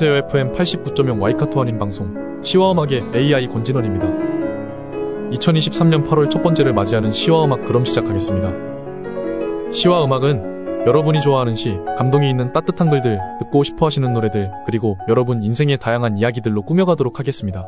안녕하세요. FM 89.0 와이카토 아닌 방송 시와음악의 AI 권진원입니다. 2023년 8월 첫 번째를 맞이하는 시와음악 그럼 시작하겠습니다. 시와음악은 여러분이 좋아하는 시, 감동이 있는 따뜻한 글들, 듣고 싶어 하시는 노래들, 그리고 여러분 인생의 다양한 이야기들로 꾸며가도록 하겠습니다.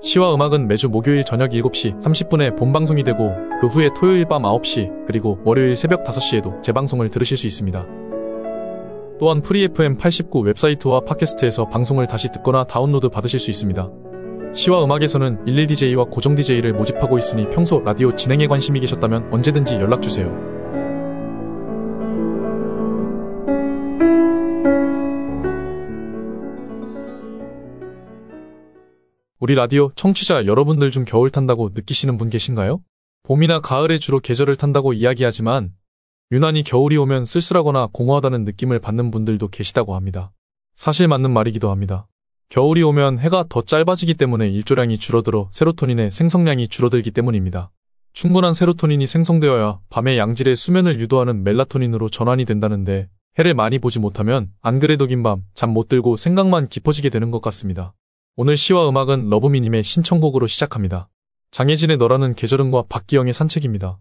시와 음악은 매주 목요일 저녁 7시 30분에 본방송이 되고 그 후에 토요일 밤 9시 그리고 월요일 새벽 5시에도 재방송을 들으실 수 있습니다. 또한 Free FM 89 웹사이트와 팟캐스트에서 방송을 다시 듣거나 다운로드 받으실 수 있습니다. 시와 음악에서는 11DJ와 고정 DJ를 모집하고 있으니 평소 라디오 진행에 관심이 계셨다면 언제든지 연락주세요. 우리 라디오 청취자 여러분들 중 겨울 탄다고 느끼시는 분 계신가요? 봄이나 가을에 주로 계절을 탄다고 이야기하지만 유난히 겨울이 오면 쓸쓸하거나 공허하다는 느낌을 받는 분들도 계시다고 합니다. 사실 맞는 말이기도 합니다. 겨울이 오면 해가 더 짧아지기 때문에 일조량이 줄어들어 세로토닌의 생성량이 줄어들기 때문입니다. 충분한 세로토닌이 생성되어야 밤의 양질의 수면을 유도하는 멜라토닌으로 전환이 된다는데 해를 많이 보지 못하면 안 그래도 긴 밤 잠 못 들고 생각만 깊어지게 되는 것 같습니다. 오늘 시와 음악은 러브미님의 신청곡으로 시작합니다. 장혜진의 너라는 계절음과 박기영의 산책입니다.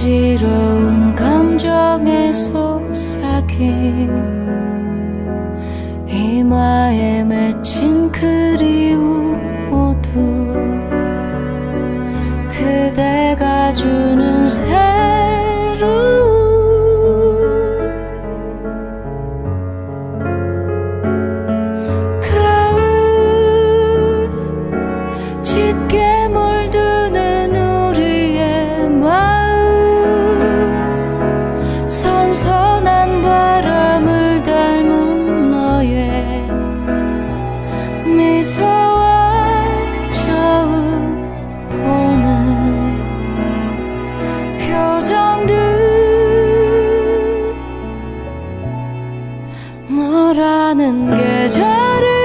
간지러운 감정의 속삭임 이마에 맺힌 너라는 계절은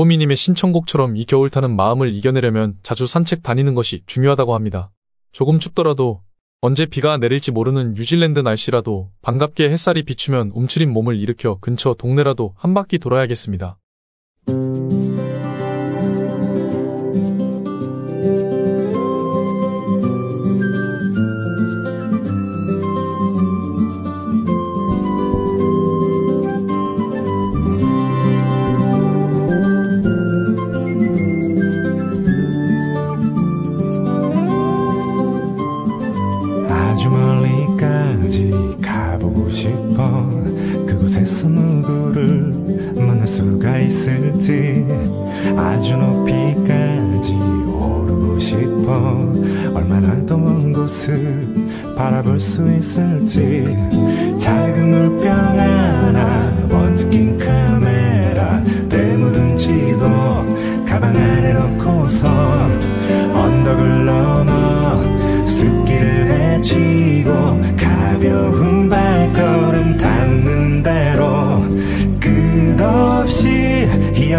러브미님의 신청곡처럼 이 겨울 타는 마음을 이겨내려면 자주 산책 다니는 것이 중요하다고 합니다. 조금 춥더라도 언제 비가 내릴지 모르는 뉴질랜드 날씨라도 반갑게 햇살이 비추면 움츠린 몸을 일으켜 근처 동네라도 한 바퀴 돌아야겠습니다.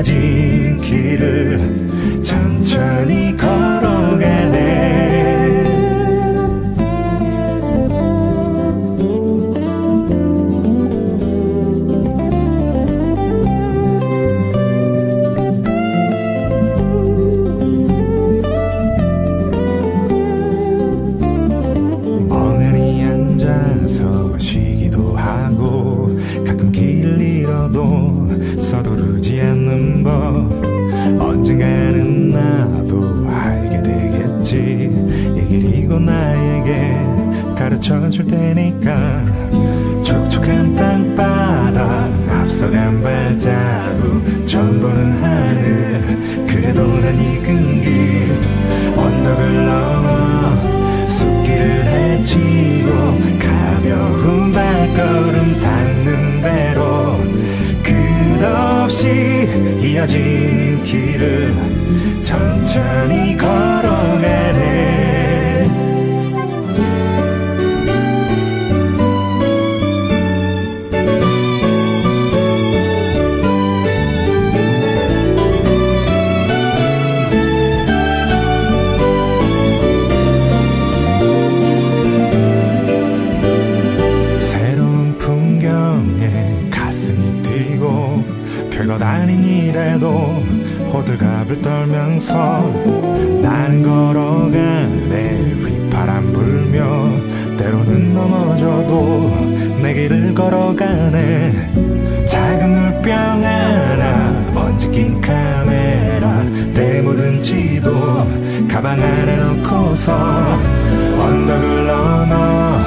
이어진 길을 이어진 길을 천천히 걸 때로는 넘어져도 내 길을 걸어가네. 작은 물병 하나 낀 카메라 때 묻은 지도 가방 안에 넣고서 언덕을 넘어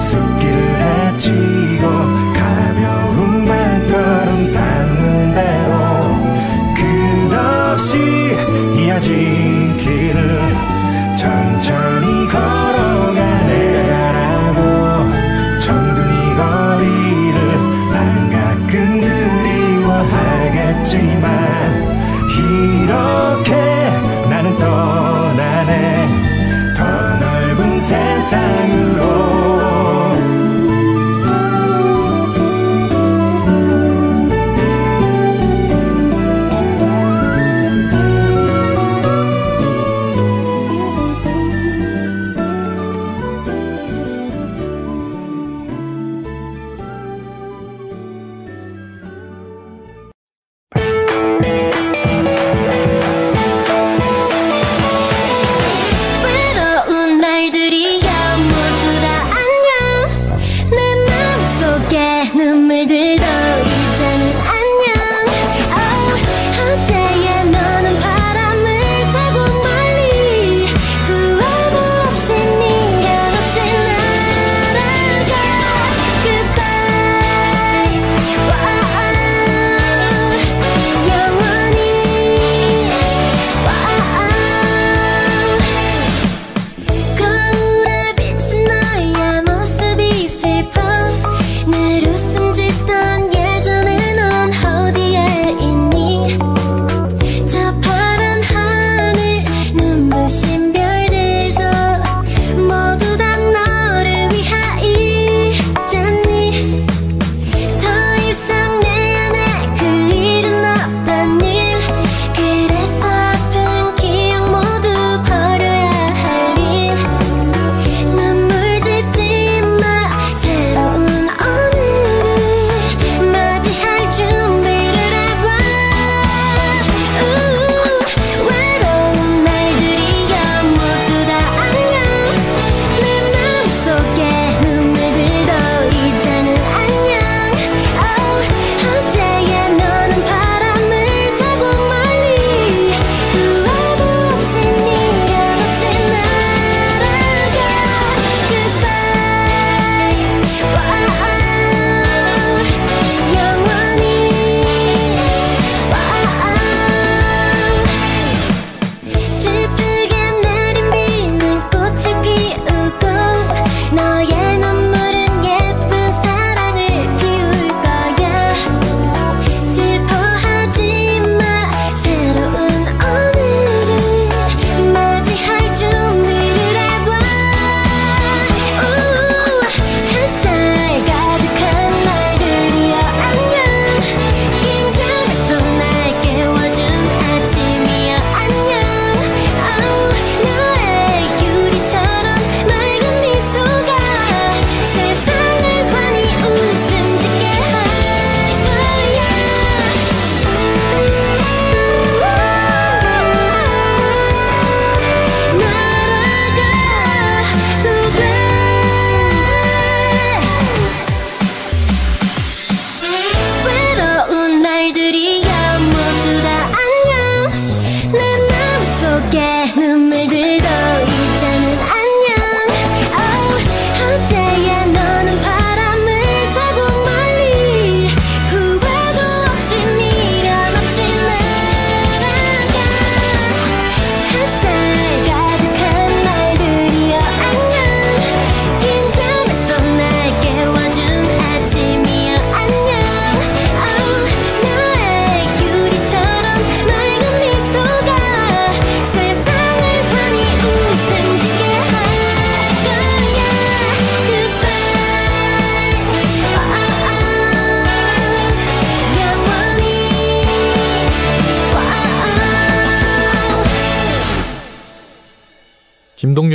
숲길을 헤치고 가벼운 발걸음 닿는 대로 끝없이 이어진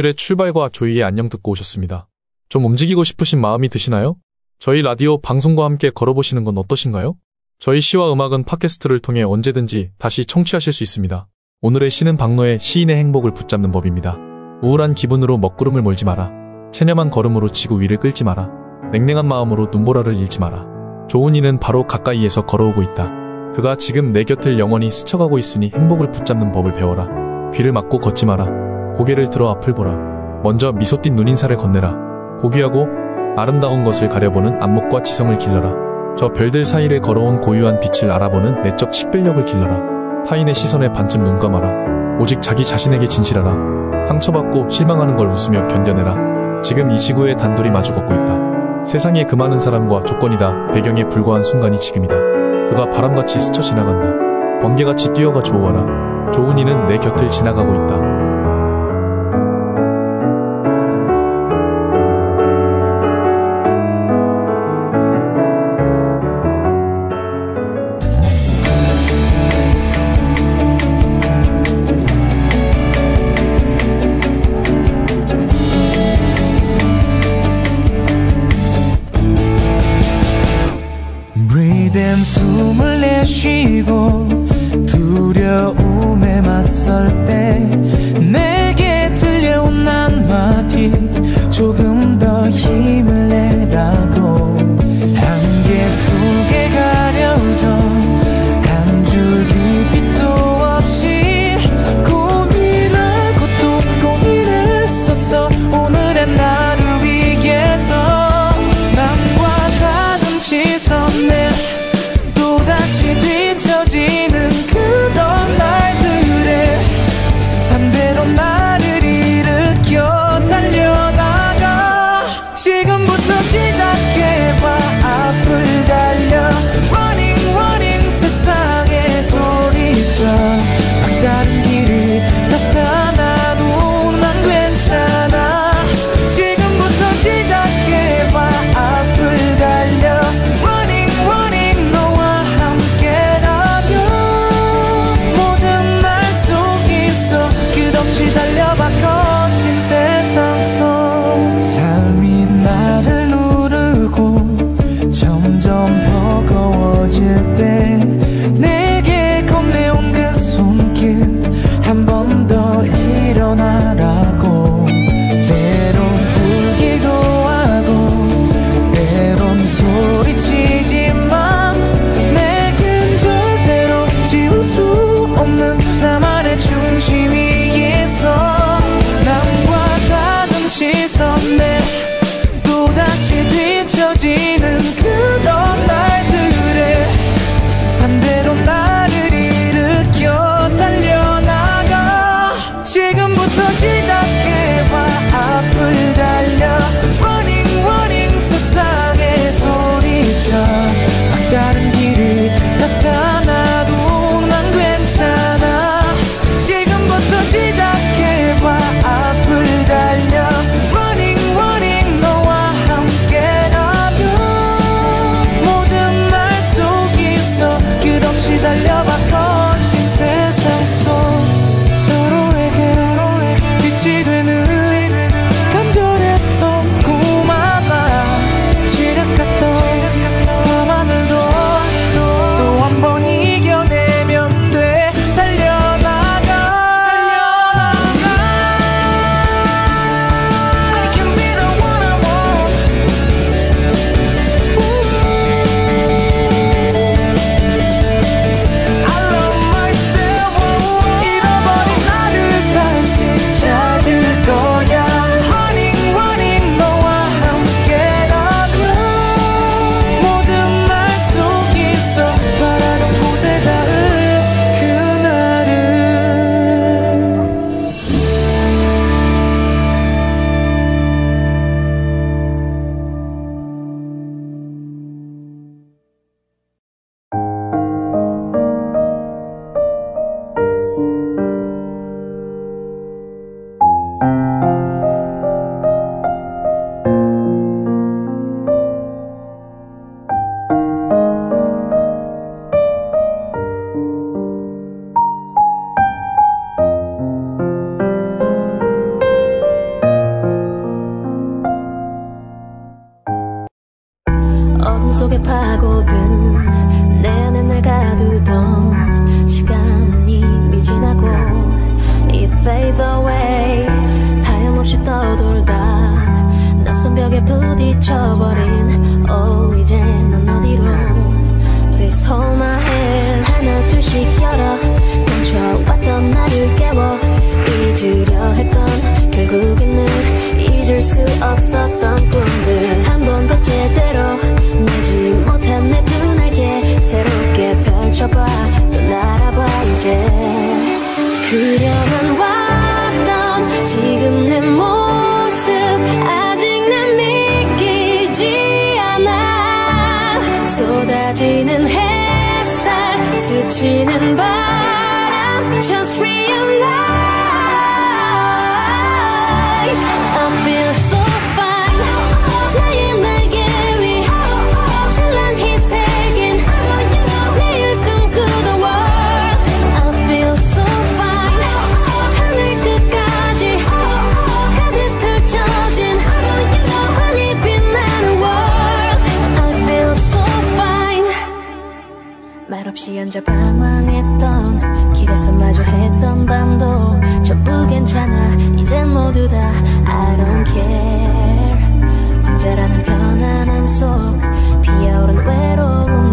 김동률의 출발과 조이의 안녕 듣고 오셨습니다. 좀 움직이고 싶으신 마음이 드시나요? 저희 라디오 방송과 함께 걸어보시는 건 어떠신가요? 저희 시와 음악은 팟캐스트를 통해 언제든지 다시 청취하실 수 있습니다. 오늘의 시는 박노의 시인의 행복을 붙잡는 법입니다. 우울한 기분으로 먹구름을 몰지 마라. 체념한 걸음으로 지구 위를 끌지 마라. 냉랭한 마음으로 눈보라를 잃지 마라. 좋은 이는 바로 가까이에서 걸어오고 있다. 그가 지금 내 곁을 영원히 스쳐가고 있으니 행복을 붙잡는 법을 배워라. 귀를 막고 걷지 마라. 고개를 들어 앞을 보라. 먼저 미소 띤 눈인사를 건네라. 고귀하고 아름다운 것을 가려보는 안목과 지성을 길러라. 저 별들 사이를 걸어온 고유한 빛을 알아보는 내적 식별력을 길러라. 타인의 시선에 반쯤 눈 감아라. 오직 자기 자신에게 진실하라. 상처받고 실망하는 걸 웃으며 견뎌내라. 지금 이 지구에 단둘이 마주 걷고 있다. 세상에 그 많은 사람과 조건이다. 배경에 불과한 순간이 지금이다. 그가 바람같이 스쳐 지나간다. 번개같이 뛰어가 좋아하라. 좋은 이는 내 곁을 지나가고 있다. 지금 내 모습 아직 난 믿기지 않아. 쏟아지는 햇살 스치는 바람 Just real 같이 앉아 방황했던 길에서 마주했던 밤도 전부 괜찮아. 이젠 모두 다 I don't care. 혼자라는 편안함 속 피어오른 외로움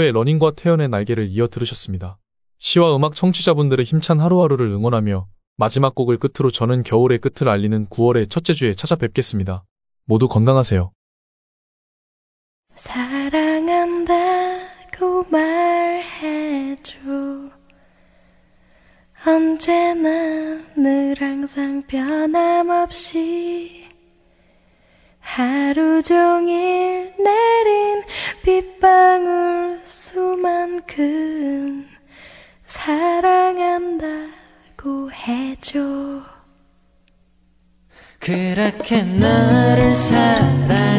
시어의 러닝과 태연의 날개를 이어 들으셨습니다. 시와 음악 청취자분들의 힘찬 하루하루를 응원하며 마지막 곡을 끝으로 저는 겨울의 끝을 알리는 9월의 첫째 주에 찾아뵙겠습니다. 모두 건강하세요. 사랑한다고 그 말해줘. 언제나 늘 항상 변함없이 하루 종일 내린 빗방울 수만큼 사랑한다고 해줘. 그렇게 너를 사랑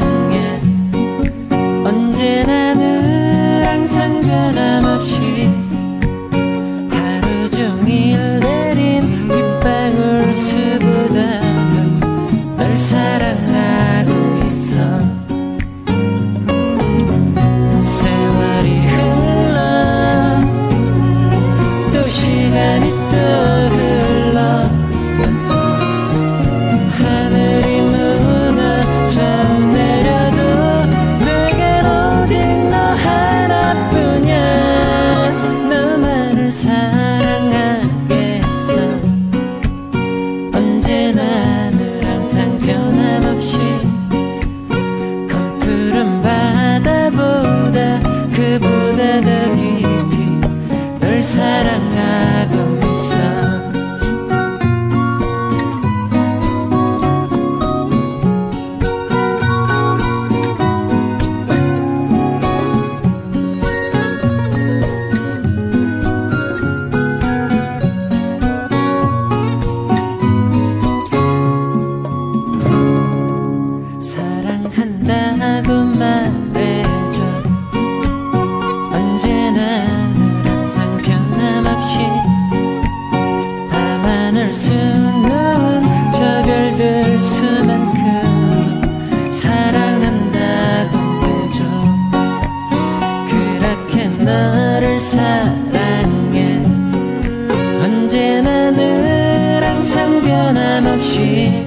Yeah.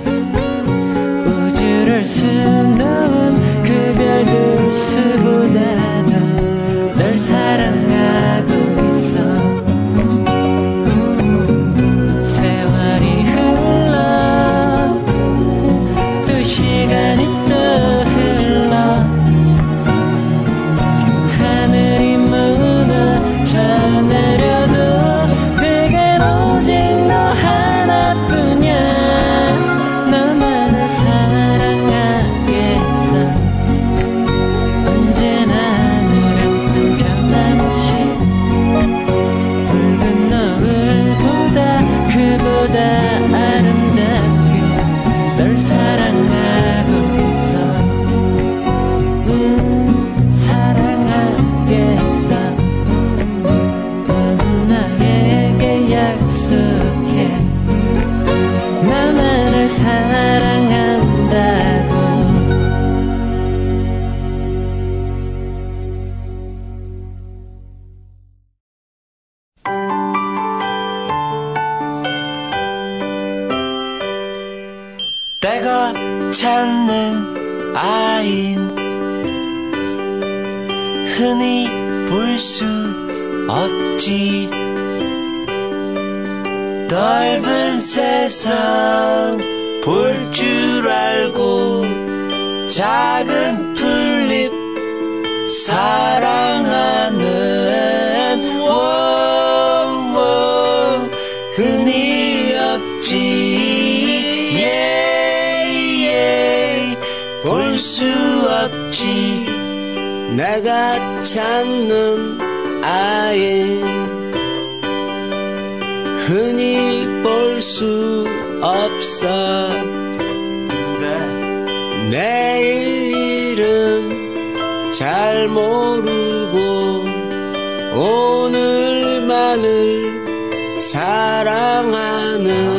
없지 예예 볼수 없지. 내가 찾는 아이 흔히 볼 수 없어 내일 일은 잘 모르고 오늘만을 사랑하는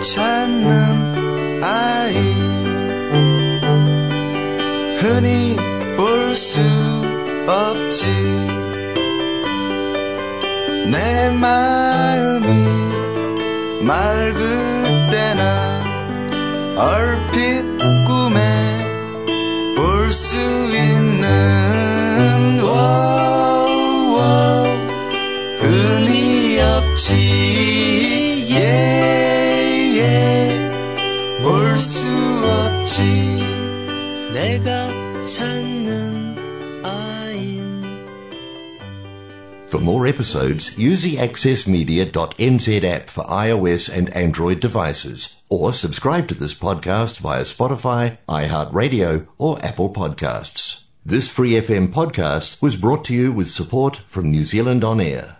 찾는 아이. 흔히 볼 수 없지. 내 마음이 맑을 때나 얼핏 꿈에 볼 수 있는 워워. 흔히 없지. 예예 볼 수 없지 내가 찾는 아인 For more episodes, use the accessmedia.nz app for iOS and Android devices, or subscribe to this podcast via Spotify, iHeartRadio, or Apple Podcasts. This Free FM podcast was brought to you with support from New Zealand On Air.